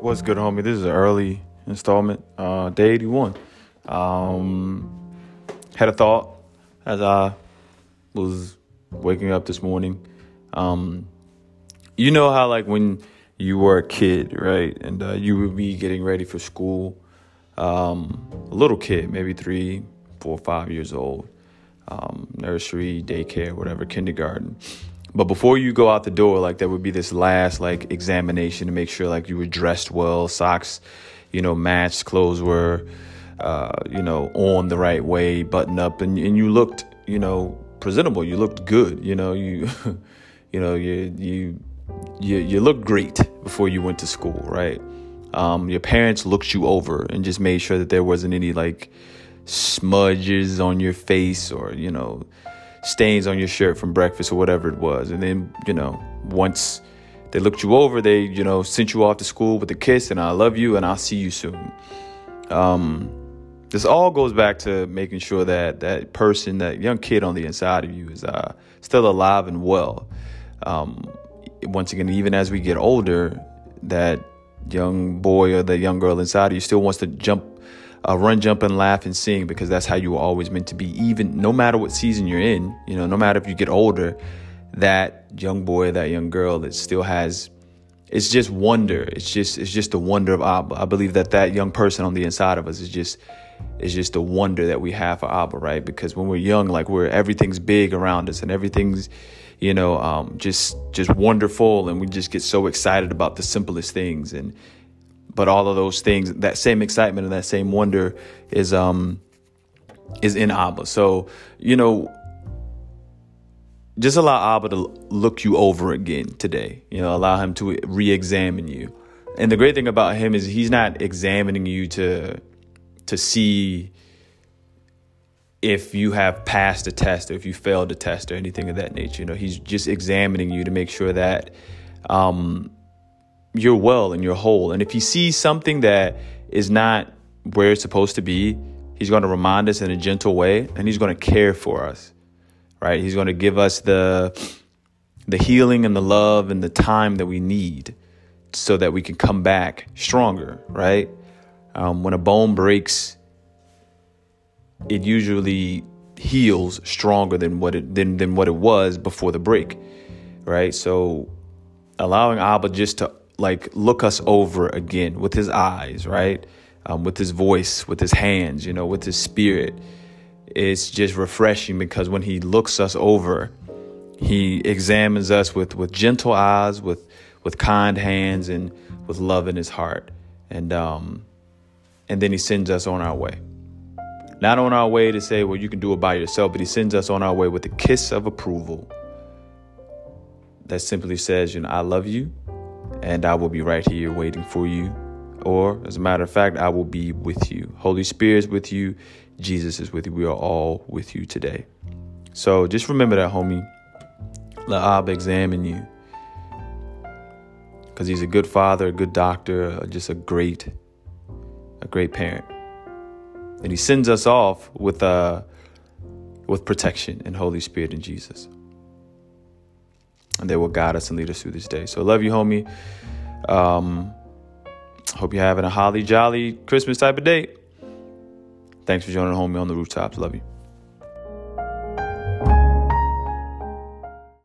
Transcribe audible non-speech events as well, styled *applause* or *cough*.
What's good, homie? This is an early installment, uh, day 81. Um, had a thought as I was waking up this morning. Um, you know how, like, when you were a kid, right? And uh, you would be getting ready for school, um, a little kid, maybe three, four, five years old, um, nursery, daycare, whatever, kindergarten. But before you go out the door, like there would be this last like examination to make sure like you were dressed well, socks, you know, matched, clothes were, uh, you know, on the right way, buttoned up, and and you looked, you know, presentable. You looked good. You know, you, *laughs* you know, you you you you looked great before you went to school, right? Um, your parents looked you over and just made sure that there wasn't any like smudges on your face or you know stains on your shirt from breakfast or whatever it was. And then, you know, once they looked you over, they, you know, sent you off to school with a kiss and I love you and I'll see you soon. Um, this all goes back to making sure that that person, that young kid on the inside of you is uh, still alive and well. Um, once again, even as we get older, that young boy or the young girl inside of you still wants to jump uh, run, jump, and laugh and sing because that's how you were always meant to be. Even no matter what season you're in, you know, no matter if you get older, that young boy, that young girl that still has, it's just wonder. It's just it's just the wonder of Abba. I believe that that young person on the inside of us is just is just a wonder that we have for Abba, right? Because when we're young, like we're everything's big around us and everything's you know um, just just wonderful, and we just get so excited about the simplest things and but all of those things, that same excitement and that same wonder is um is in Abba. So, you know, just allow Abba to look you over again today. You know, allow him to re-examine you. And the great thing about him is he's not examining you to to see if you have passed a test or if you failed a test or anything of that nature. You know, he's just examining you to make sure that um, you're well and you're whole. And if he sees something that is not where it's supposed to be, he's going to remind us in a gentle way and he's going to care for us. Right? He's going to give us the the healing and the love and the time that we need so that we can come back stronger, right? Um, when a bone breaks, it usually heals stronger than what it than, than what it was before the break, right? So allowing Abba just to like look us over again with his eyes, right? Um, with his voice, with his hands, you know, with his spirit. It's just refreshing because when he looks us over, he examines us with, with gentle eyes, with with kind hands, and with love in his heart. And um, and then he sends us on our way. Not on our way to say, well, you can do it by yourself, but he sends us on our way with a kiss of approval that simply says, you know, I love you and I will be right here waiting for you. Or, as a matter of fact, I will be with you. Holy Spirit is with you. Jesus is with you. We are all with you today. So just remember that, homie. Let Abba examine you. Because he's a good father, a good doctor, just a great, a great parent. And he sends us off with uh with protection and Holy Spirit and Jesus and they will guide us and lead us through this day. So, love you, homie. Um, hope you're having a holly jolly Christmas type of day. Thanks for joining homie on the rooftops. Love you.